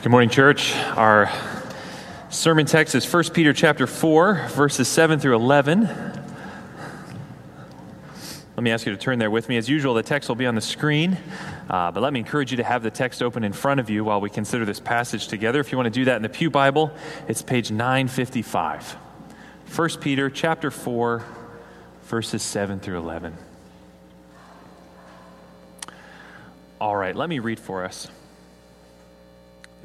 Good morning, church. Our sermon text is 1 Peter chapter 4, verses 7 through 11. Let me ask you to turn there with me. As usual, the text will be on the screen, uh, but let me encourage you to have the text open in front of you while we consider this passage together. If you want to do that in the Pew Bible, it's page 955. 1 Peter chapter 4, verses 7 through 11. All right, let me read for us.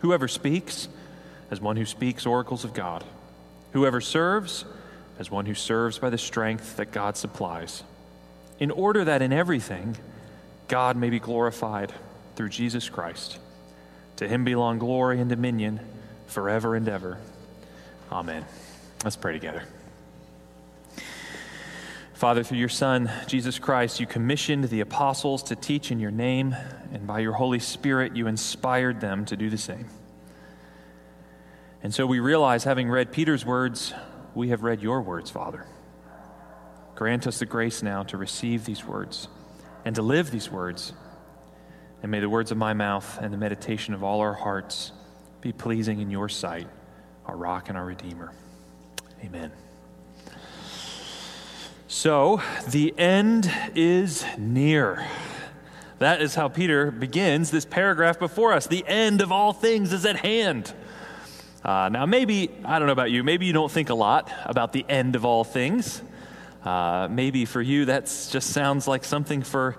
Whoever speaks, as one who speaks oracles of God. Whoever serves, as one who serves by the strength that God supplies. In order that in everything, God may be glorified through Jesus Christ. To him belong glory and dominion forever and ever. Amen. Let's pray together. Father, through your Son, Jesus Christ, you commissioned the apostles to teach in your name, and by your Holy Spirit, you inspired them to do the same. And so we realize, having read Peter's words, we have read your words, Father. Grant us the grace now to receive these words and to live these words. And may the words of my mouth and the meditation of all our hearts be pleasing in your sight, our rock and our Redeemer. Amen. So, the end is near. That is how Peter begins this paragraph before us. The end of all things is at hand. Uh, now, maybe, I don't know about you, maybe you don't think a lot about the end of all things. Uh, maybe for you, that just sounds like something for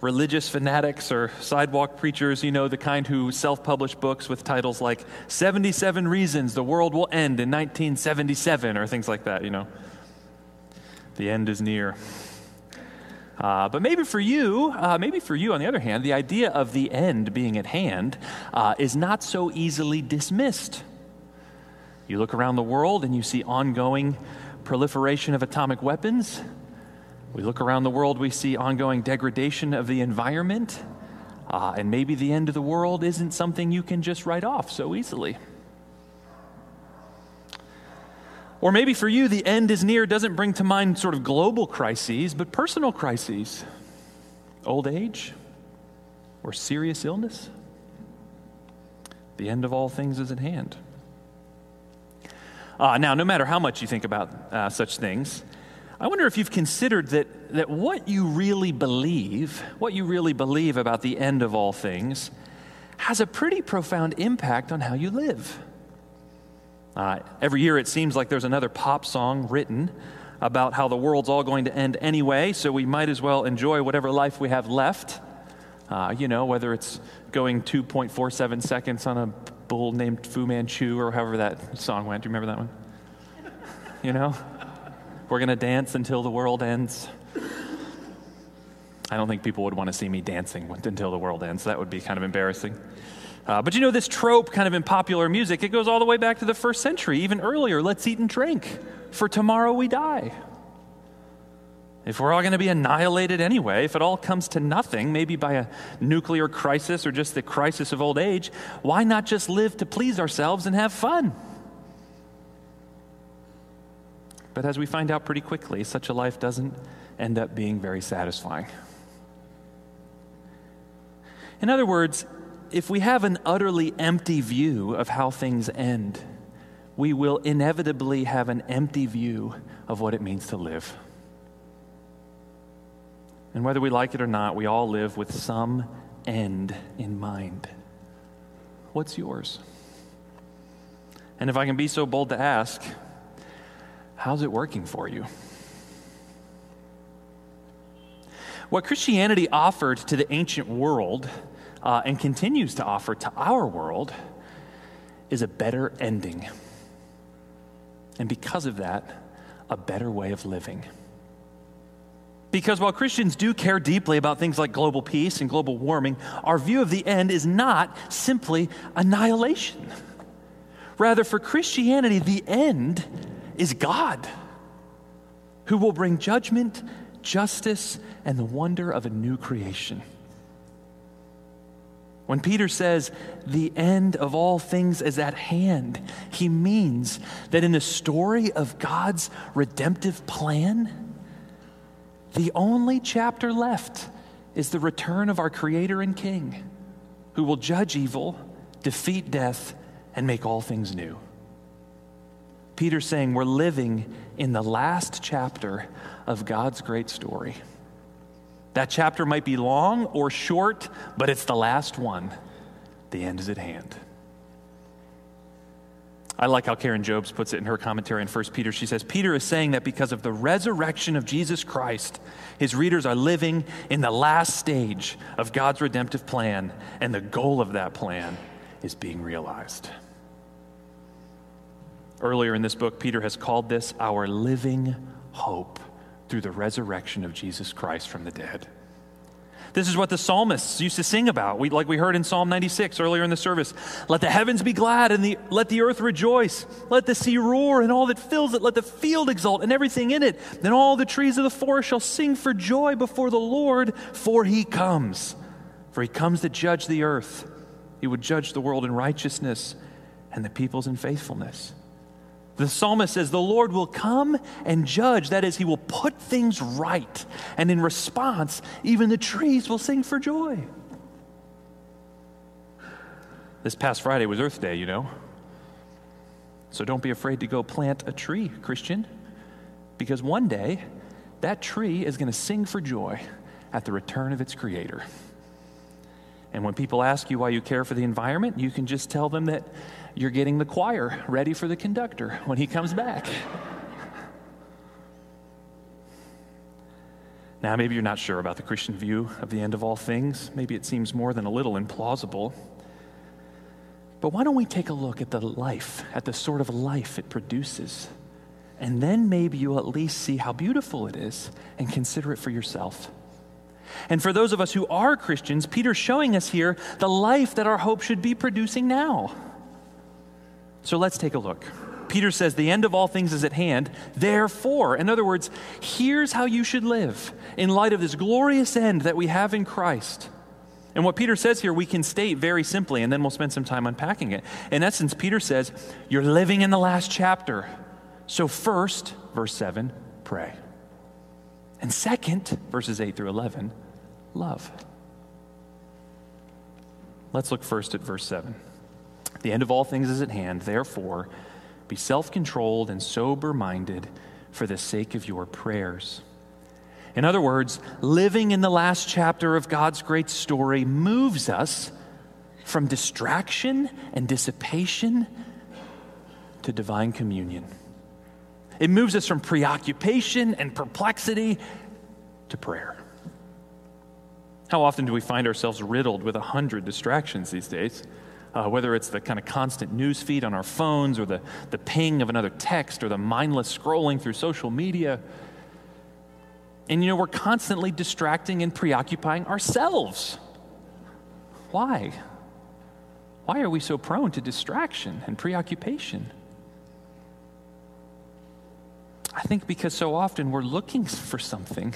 religious fanatics or sidewalk preachers, you know, the kind who self publish books with titles like 77 Reasons the World Will End in 1977 or things like that, you know. The end is near. Uh, but maybe for you, uh, maybe for you, on the other hand, the idea of the end being at hand uh, is not so easily dismissed. You look around the world and you see ongoing proliferation of atomic weapons. We look around the world, we see ongoing degradation of the environment. Uh, and maybe the end of the world isn't something you can just write off so easily. Or maybe for you, the end is near doesn't bring to mind sort of global crises, but personal crises old age or serious illness. The end of all things is at hand. Uh, now, no matter how much you think about uh, such things, I wonder if you've considered that, that what you really believe, what you really believe about the end of all things, has a pretty profound impact on how you live. Uh, every year it seems like there's another pop song written about how the world's all going to end anyway, so we might as well enjoy whatever life we have left. Uh, you know, whether it's going 2.47 seconds on a bull named Fu Manchu or however that song went. Do you remember that one? You know? We're going to dance until the world ends. I don't think people would want to see me dancing until the world ends. That would be kind of embarrassing. Uh, but you know, this trope kind of in popular music, it goes all the way back to the first century, even earlier. Let's eat and drink, for tomorrow we die. If we're all going to be annihilated anyway, if it all comes to nothing, maybe by a nuclear crisis or just the crisis of old age, why not just live to please ourselves and have fun? But as we find out pretty quickly, such a life doesn't end up being very satisfying. In other words, if we have an utterly empty view of how things end, we will inevitably have an empty view of what it means to live. And whether we like it or not, we all live with some end in mind. What's yours? And if I can be so bold to ask, how's it working for you? What Christianity offered to the ancient world uh, and continues to offer to our world is a better ending. And because of that, a better way of living. Because while Christians do care deeply about things like global peace and global warming, our view of the end is not simply annihilation. Rather, for Christianity, the end is God, who will bring judgment, justice, and the wonder of a new creation. When Peter says the end of all things is at hand, he means that in the story of God's redemptive plan, the only chapter left is the return of our Creator and King, who will judge evil, defeat death, and make all things new. Peter's saying we're living in the last chapter of God's great story. That chapter might be long or short, but it's the last one. The end is at hand. I like how Karen Jobes puts it in her commentary in 1 Peter. She says, Peter is saying that because of the resurrection of Jesus Christ, his readers are living in the last stage of God's redemptive plan, and the goal of that plan is being realized. Earlier in this book, Peter has called this our living hope through the resurrection of Jesus Christ from the dead. This is what the psalmists used to sing about, we, like we heard in Psalm 96 earlier in the service. Let the heavens be glad and the, let the earth rejoice. Let the sea roar and all that fills it. Let the field exult and everything in it. Then all the trees of the forest shall sing for joy before the Lord, for he comes. For he comes to judge the earth. He would judge the world in righteousness and the peoples in faithfulness. The psalmist says, The Lord will come and judge. That is, he will put things right. And in response, even the trees will sing for joy. This past Friday was Earth Day, you know. So don't be afraid to go plant a tree, Christian, because one day that tree is going to sing for joy at the return of its creator. And when people ask you why you care for the environment, you can just tell them that you're getting the choir ready for the conductor when he comes back. Now, maybe you're not sure about the Christian view of the end of all things. Maybe it seems more than a little implausible. But why don't we take a look at the life, at the sort of life it produces? And then maybe you'll at least see how beautiful it is and consider it for yourself. And for those of us who are Christians, Peter's showing us here the life that our hope should be producing now. So let's take a look. Peter says, The end of all things is at hand. Therefore, in other words, here's how you should live in light of this glorious end that we have in Christ. And what Peter says here, we can state very simply, and then we'll spend some time unpacking it. In essence, Peter says, You're living in the last chapter. So, first, verse 7, pray. And second, verses 8 through 11, love. Let's look first at verse 7. The end of all things is at hand. Therefore, be self controlled and sober minded for the sake of your prayers. In other words, living in the last chapter of God's great story moves us from distraction and dissipation to divine communion. It moves us from preoccupation and perplexity to prayer. How often do we find ourselves riddled with a hundred distractions these days? uh, whether it's the kind of constant news feed on our phones or the, the ping of another text or the mindless scrolling through social media. And you know, we're constantly distracting and preoccupying ourselves. Why? Why are we so prone to distraction and preoccupation? I think because so often we're looking for something,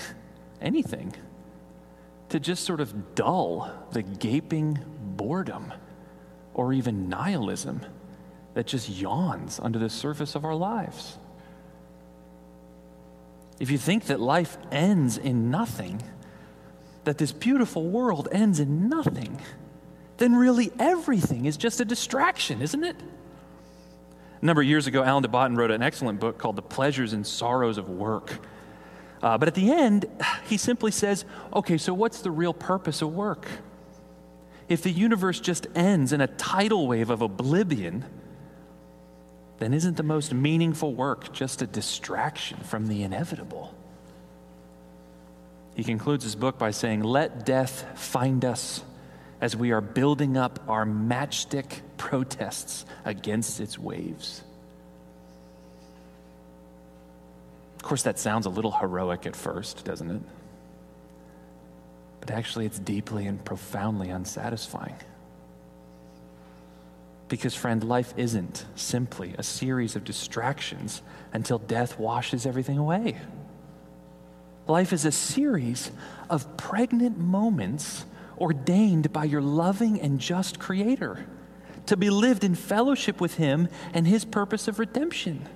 anything, to just sort of dull the gaping boredom or even nihilism that just yawns under the surface of our lives. If you think that life ends in nothing, that this beautiful world ends in nothing, then really everything is just a distraction, isn't it? A number of years ago, Alain de Botton wrote an excellent book called The Pleasures and Sorrows of Work. Uh, but at the end, he simply says, okay, so what's the real purpose of work? if the universe just ends in a tidal wave of oblivion, then isn't the most meaningful work just a distraction from the inevitable? He concludes his book by saying, Let death find us as we are building up our matchstick protests against its waves. Of course, that sounds a little heroic at first, doesn't it? but actually it's deeply and profoundly unsatisfying. Because, friend, life isn't simply a series of distractions until death washes everything away. Life is a series of pregnant moments ordained by your loving and just Creator to be lived in fellowship with Him and His purpose of redemption.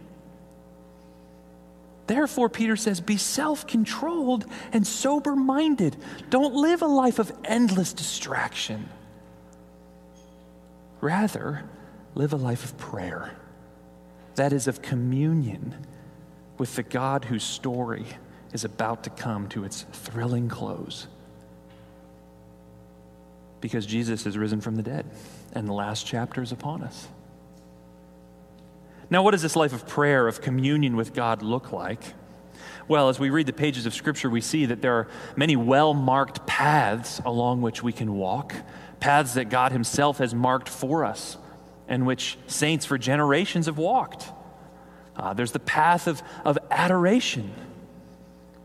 Therefore, Peter says, be self controlled and sober minded. Don't live a life of endless distraction. Rather, live a life of prayer. That is, of communion with the God whose story is about to come to its thrilling close. Because Jesus has risen from the dead, and the last chapter is upon us. Now, what does this life of prayer, of communion with God, look like? Well, as we read the pages of Scripture, we see that there are many well marked paths along which we can walk, paths that God Himself has marked for us, and which saints for generations have walked. Uh, there's the path of, of adoration,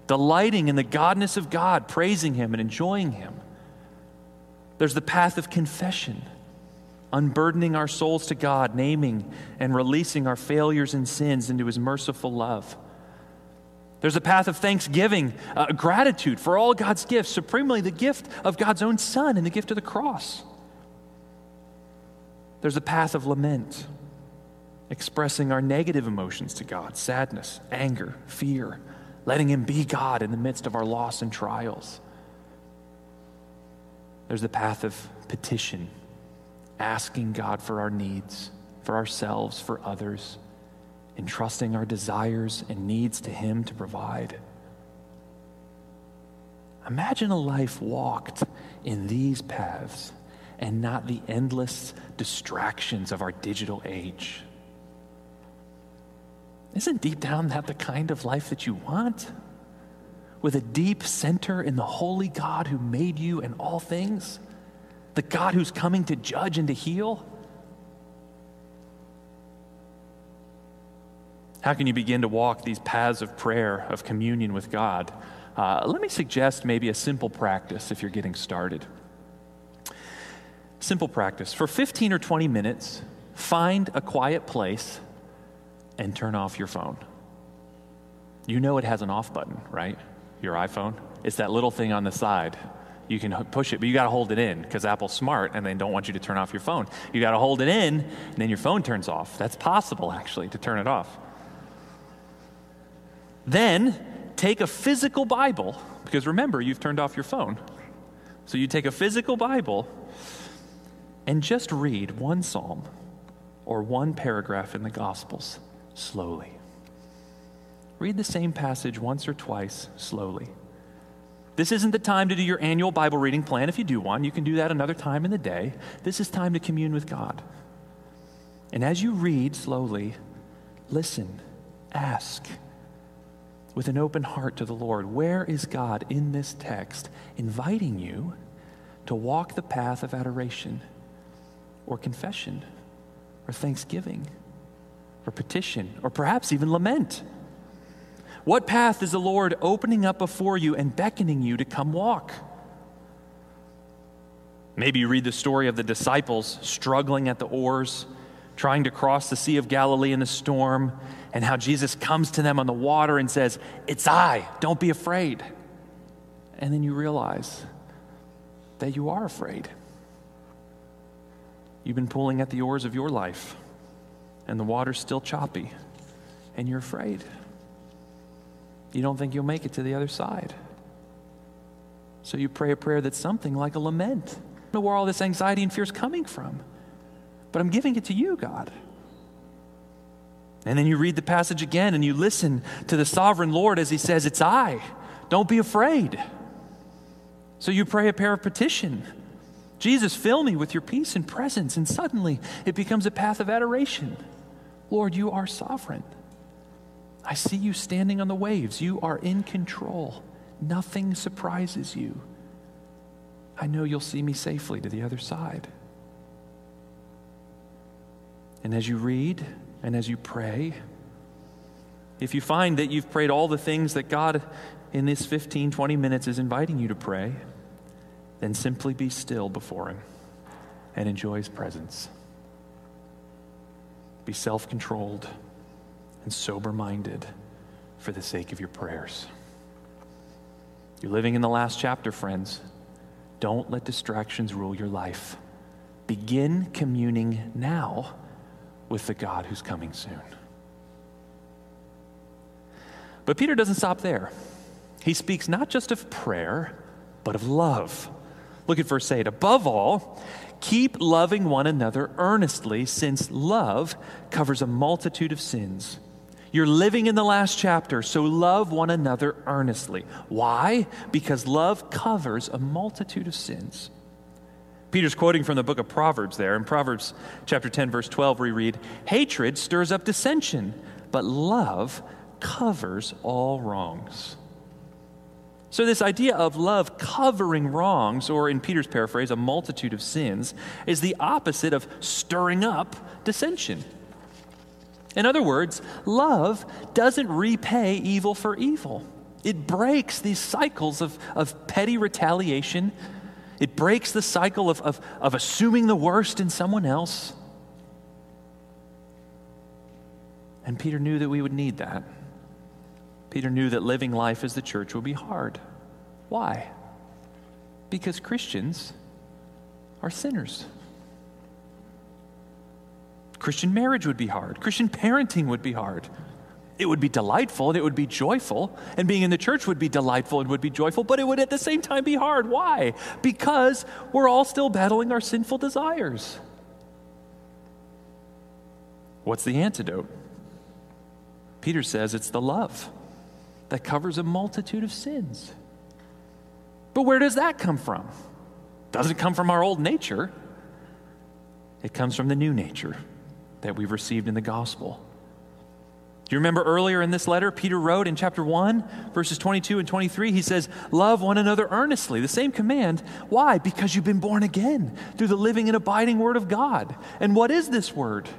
delighting in the godness of God, praising Him and enjoying Him. There's the path of confession, unburdening our souls to God, naming and releasing our failures and sins into His merciful love. There's a path of thanksgiving, uh, gratitude for all God's gifts, supremely the gift of God's own Son and the gift of the cross. There's a path of lament, expressing our negative emotions to God sadness, anger, fear, letting Him be God in the midst of our loss and trials. There's the path of petition, asking God for our needs, for ourselves, for others entrusting our desires and needs to Him to provide. Imagine a life walked in these paths and not the endless distractions of our digital age. Isn't deep down that the kind of life that you want? With a deep center in the holy God who made you and all things? The God who's coming to judge and to heal? How can you begin to walk these paths of prayer, of communion with God? Uh, let me suggest maybe a simple practice if you're getting started. Simple practice. For 15 or 20 minutes, find a quiet place and turn off your phone. You know it has an off button, right? Your iPhone? It's that little thing on the side. You can push it, but you got to hold it in because Apple's smart and they don't want you to turn off your phone. You got to hold it in, and then your phone turns off. That's possible, actually, to turn it off. Then take a physical Bible, because remember, you've turned off your phone. So you take a physical Bible and just read one psalm or one paragraph in the Gospels slowly. Read the same passage once or twice slowly. This isn't the time to do your annual Bible reading plan. If you do one, you can do that another time in the day. This is time to commune with God. And as you read slowly, listen, ask with an open heart to the Lord. Where is God in this text inviting you to walk the path of adoration or confession or thanksgiving or petition or perhaps even lament? What path is the Lord opening up before you and beckoning you to come walk? Maybe you read the story of the disciples struggling at the oars, trying to cross the Sea of Galilee in a storm, and how Jesus comes to them on the water and says, It's I, don't be afraid. And then you realize that you are afraid. You've been pulling at the oars of your life, and the water's still choppy, and you're afraid. You don't think you'll make it to the other side. So you pray a prayer that's something like a lament. I know where all this anxiety and fear is coming from, but I'm giving it to you, God. And then you read the passage again and you listen to the sovereign Lord as he says, It's I. Don't be afraid. So you pray a prayer of petition. Jesus, fill me with your peace and presence. And suddenly it becomes a path of adoration. Lord, you are sovereign. I see you standing on the waves. You are in control. Nothing surprises you. I know you'll see me safely to the other side. And as you read, and as you pray, if you find that you've prayed all the things that God in this 15, 20 minutes is inviting you to pray, then simply be still before Him and enjoy His presence. Be self controlled and sober minded for the sake of your prayers. You're living in the last chapter, friends. Don't let distractions rule your life. Begin communing now with the God who's coming soon. But Peter doesn't stop there. He speaks not just of prayer, but of love. Look at verse 8. Above all, keep loving one another earnestly, since love covers a multitude of sins. You're living in the last chapter, so love one another earnestly. Why? Because love covers a multitude of sins. Peter's quoting from the book of Proverbs there. In Proverbs chapter 10, verse 12, we read, Hatred stirs up dissension, but love covers all wrongs. So, this idea of love covering wrongs, or in Peter's paraphrase, a multitude of sins, is the opposite of stirring up dissension. In other words, love doesn't repay evil for evil. It breaks these cycles of, of petty retaliation. It breaks the cycle of, of, of assuming the worst in someone else. And Peter knew that we would need that. Peter knew that living life as the church would be hard. Why? Because Christians are sinners. Christian marriage would be hard. Christian parenting would be hard. It would be delightful and it would be joyful, and being in the church would be delightful and would be joyful, but it would at the same time be hard. Why? Because we're all still battling our sinful desires. What's the antidote? Peter says it's the love that covers a multitude of sins. But where does that come from? Doesn't come from our old nature. It comes from the new nature that we've received in the gospel. Do you remember earlier in this letter, Peter wrote in chapter 1, verses 22 and 23, he says, Love one another earnestly. The same command. Why? Because you've been born again through the living and abiding word of God. And what is this word?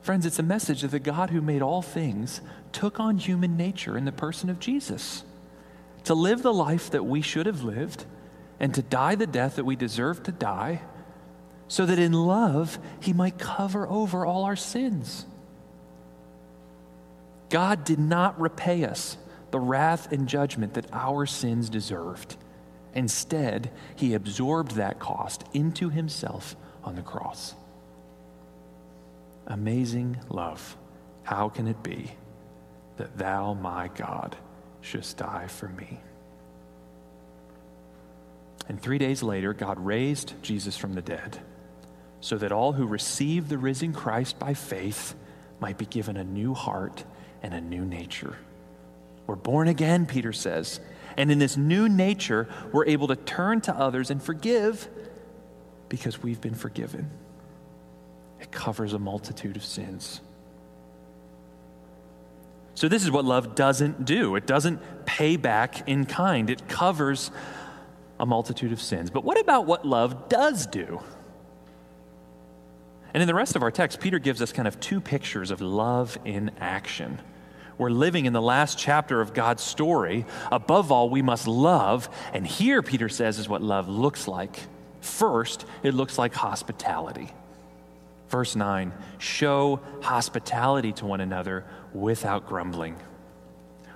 Friends, it's a message that the God who made all things took on human nature in the person of Jesus to live the life that we should have lived and to die the death that we deserve to die so that in love he might cover over all our sins. God did not repay us the wrath and judgment that our sins deserved. Instead, he absorbed that cost into himself on the cross. Amazing love. How can it be that thou, my God, shouldst die for me? And three days later, God raised Jesus from the dead so that all who receive the risen Christ by faith might be given a new heart and a new nature. We're born again, Peter says. And in this new nature, we're able to turn to others and forgive because we've been forgiven. It covers a multitude of sins. So, this is what love doesn't do it doesn't pay back in kind, it covers a multitude of sins. But what about what love does do? And in the rest of our text, Peter gives us kind of two pictures of love in action. We're living in the last chapter of God's story. Above all, we must love. And here, Peter says, is what love looks like. First, it looks like hospitality. Verse 9 show hospitality to one another without grumbling.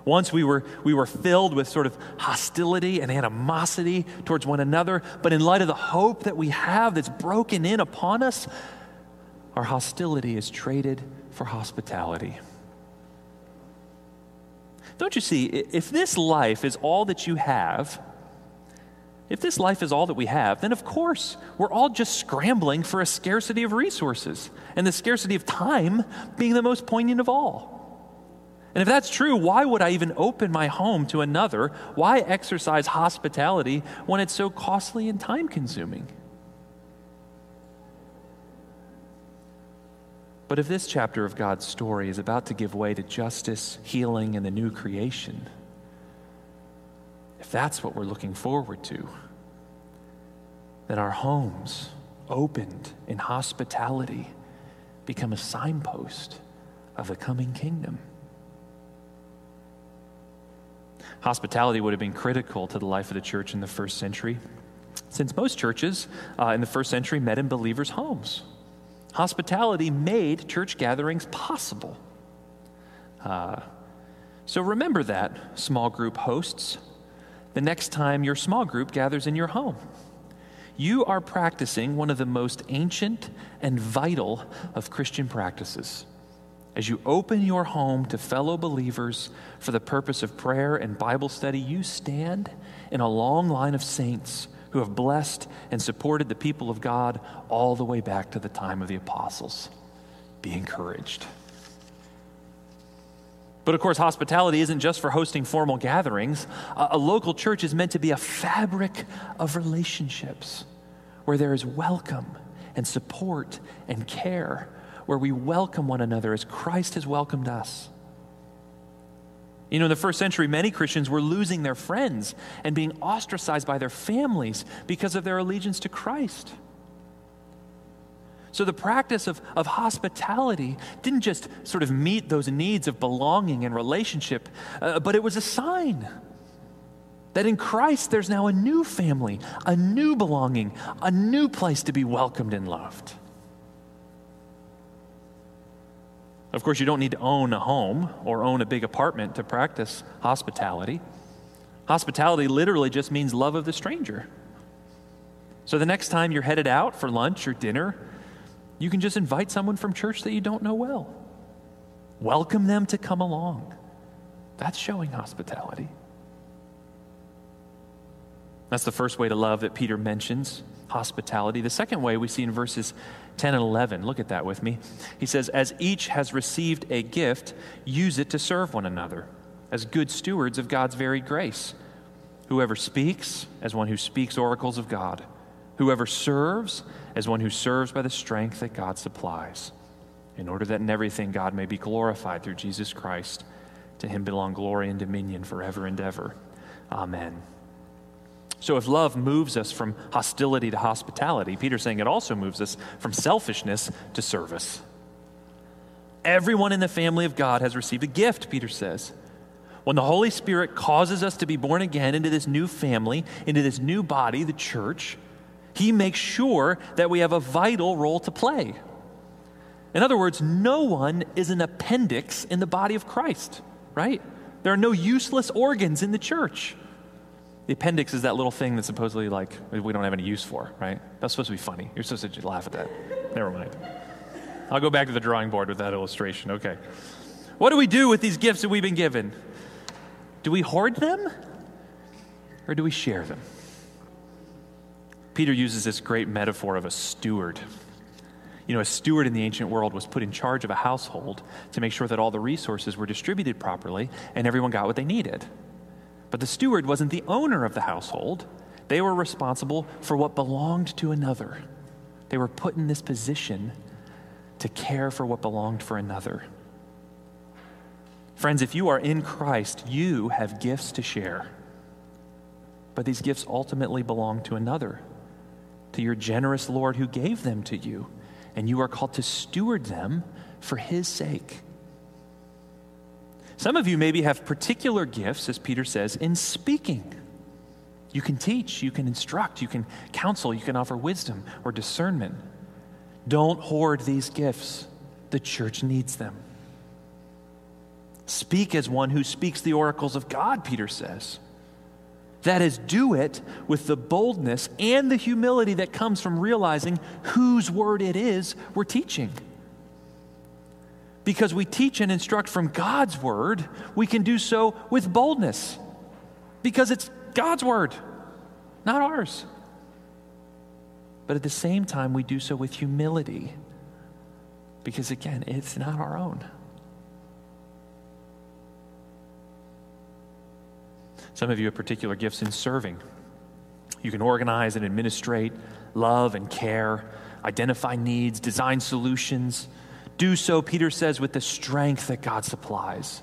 Once we were, we were filled with sort of hostility and animosity towards one another, but in light of the hope that we have that's broken in upon us, our hostility is traded for hospitality. Don't you see, if this life is all that you have, if this life is all that we have, then of course we're all just scrambling for a scarcity of resources, and the scarcity of time being the most poignant of all. And if that's true, why would I even open my home to another? Why exercise hospitality when it's so costly and time consuming? But if this chapter of God's story is about to give way to justice, healing, and the new creation, if that's what we're looking forward to, then our homes, opened in hospitality, become a signpost of the coming kingdom. Hospitality would have been critical to the life of the church in the first century, since most churches uh, in the first century met in believers' homes. Hospitality made church gatherings possible. Uh, so remember that, small group hosts, the next time your small group gathers in your home. You are practicing one of the most ancient and vital of Christian practices as you open your home to fellow believers for the purpose of prayer and Bible study, you stand in a long line of saints who have blessed and supported the people of God all the way back to the time of the apostles. Be encouraged. But of course, hospitality isn't just for hosting formal gatherings. A, local church is meant to be a fabric of relationships where there is welcome and support and care where we welcome one another as Christ has welcomed us. You know, in the first century, many Christians were losing their friends and being ostracized by their families because of their allegiance to Christ. So, the practice of, of hospitality didn't just sort of meet those needs of belonging and relationship, uh, but it was a sign that in Christ there's now a new family, a new belonging, a new place to be welcomed and loved. Of course, you don't need to own a home or own a big apartment to practice hospitality. Hospitality literally just means love of the stranger. So the next time you're headed out for lunch or dinner, you can just invite someone from church that you don't know well. Welcome them to come along. That's showing hospitality. That's the first way to love that Peter mentions hospitality. The second way we see in verses 10 and 11. Look at that with me. He says, As each has received a gift, use it to serve one another as good stewards of God's varied grace. Whoever speaks, as one who speaks oracles of God. Whoever serves, as one who serves by the strength that God supplies, in order that in everything God may be glorified through Jesus Christ. To him belong glory and dominion forever and ever. Amen. So, if love moves us from hostility to hospitality, Peter's saying it also moves us from selfishness to service. Everyone in the family of God has received a gift, Peter says. When the Holy Spirit causes us to be born again into this new family, into this new body, the church, he makes sure that we have a vital role to play. In other words, no one is an appendix in the body of Christ, right? There are no useless organs in the church. The appendix is that little thing that's supposedly like we don't have any use for, right? That's supposed to be funny. You're supposed to laugh at that. Never mind. I'll go back to the drawing board with that illustration. Okay. What do we do with these gifts that we've been given? Do we hoard them or do we share them? Peter uses this great metaphor of a steward. You know, a steward in the ancient world was put in charge of a household to make sure that all the resources were distributed properly and everyone got what they needed. But the steward wasn't the owner of the household, they were responsible for what belonged to another. They were put in this position to care for what belonged for another. Friends, if you are in Christ, you have gifts to share. But these gifts ultimately belong to another, to your generous Lord who gave them to you, and you are called to steward them for his sake. Some of you maybe have particular gifts, as Peter says, in speaking. You can teach, you can instruct, you can counsel, you can offer wisdom or discernment. Don't hoard these gifts. The church needs them. Speak as one who speaks the oracles of God, Peter says. That is, do it with the boldness and the humility that comes from realizing whose word it is we're teaching because we teach and instruct from God's word, we can do so with boldness because it's God's word, not ours. But at the same time, we do so with humility because, again, it's not our own. Some of you have particular gifts in serving. You can organize and administrate, love and care, identify needs, design solutions do so, Peter says, with the strength that God supplies.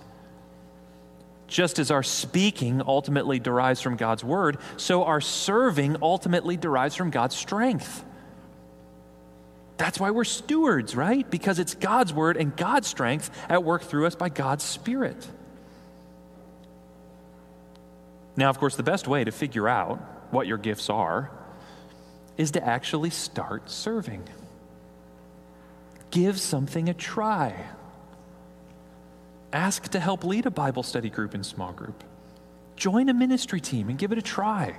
Just as our speaking ultimately derives from God's word, so our serving ultimately derives from God's strength. That's why we're stewards, right? Because it's God's word and God's strength at work through us by God's Spirit. Now, of course, the best way to figure out what your gifts are is to actually start serving. Give something a try. Ask to help lead a Bible study group and small group. Join a ministry team and give it a try.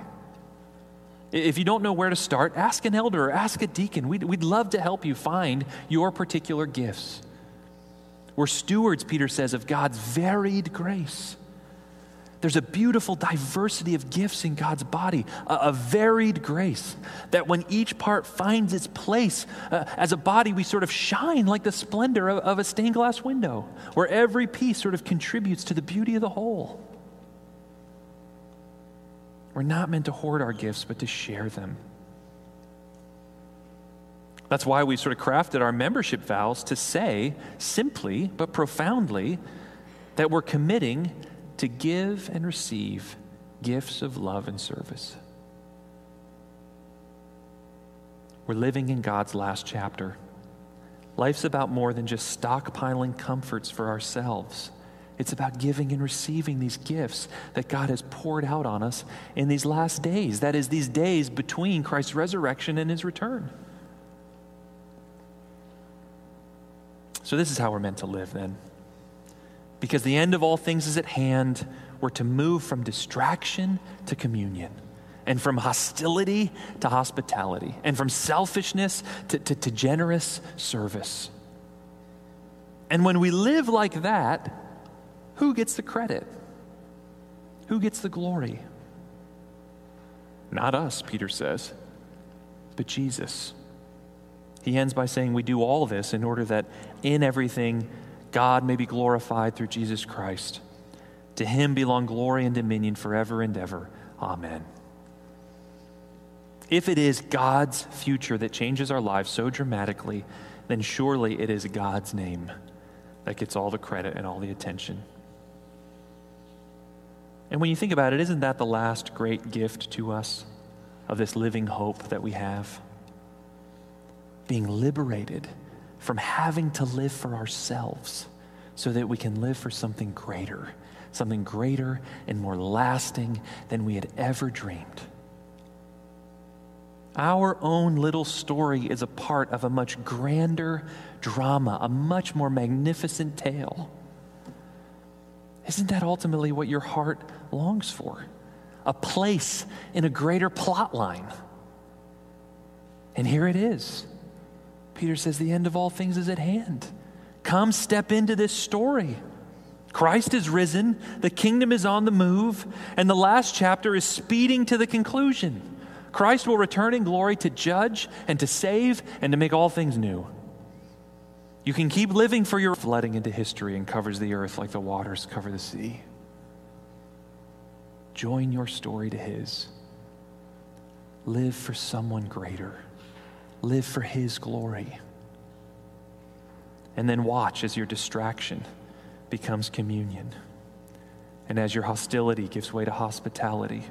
If you don't know where to start, ask an elder or ask a deacon. We'd, we'd love to help you find your particular gifts. We're stewards, Peter says, of God's varied grace. There's a beautiful diversity of gifts in God's body, a, a varied grace that when each part finds its place, uh, as a body, we sort of shine like the splendor of, of a stained glass window, where every piece sort of contributes to the beauty of the whole. We're not meant to hoard our gifts, but to share them. That's why we sort of crafted our membership vows to say simply but profoundly that we're committing to give and receive gifts of love and service. We're living in God's last chapter. Life's about more than just stockpiling comforts for ourselves. It's about giving and receiving these gifts that God has poured out on us in these last days. That is, these days between Christ's resurrection and his return. So, this is how we're meant to live then because the end of all things is at hand, we're to move from distraction to communion, and from hostility to hospitality, and from selfishness to, to, to generous service. And when we live like that, who gets the credit? Who gets the glory? Not us, Peter says, but Jesus. He ends by saying, We do all this in order that in everything God may be glorified through Jesus Christ. To him belong glory and dominion forever and ever. Amen. If it is God's future that changes our lives so dramatically, then surely it is God's name that gets all the credit and all the attention. And when you think about it, isn't that the last great gift to us of this living hope that we have? Being liberated from having to live for ourselves so that we can live for something greater, something greater and more lasting than we had ever dreamed. Our own little story is a part of a much grander drama, a much more magnificent tale. Isn't that ultimately what your heart longs for? A place in a greater plot line. And here it is. Peter says, The end of all things is at hand. Come step into this story. Christ is risen, the kingdom is on the move, and the last chapter is speeding to the conclusion. Christ will return in glory to judge and to save and to make all things new. You can keep living for your flooding into history and covers the earth like the waters cover the sea. Join your story to His. Live for someone greater. Live for His glory. And then watch as your distraction becomes communion. And as your hostility gives way to hospitality.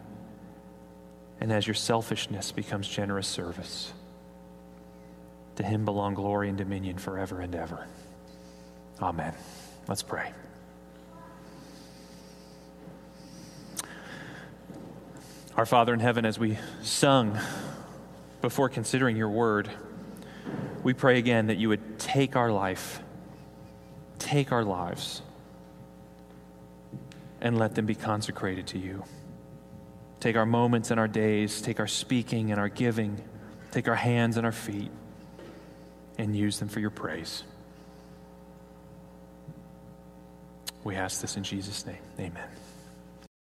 And as your selfishness becomes generous service. To him belong glory and dominion forever and ever. Amen. Let's pray. Our Father in heaven, as we sung before considering your word, we pray again that you would take our life, take our lives, and let them be consecrated to you. Take our moments and our days, take our speaking and our giving, take our hands and our feet, and use them for your praise. We ask this in Jesus' name. Amen.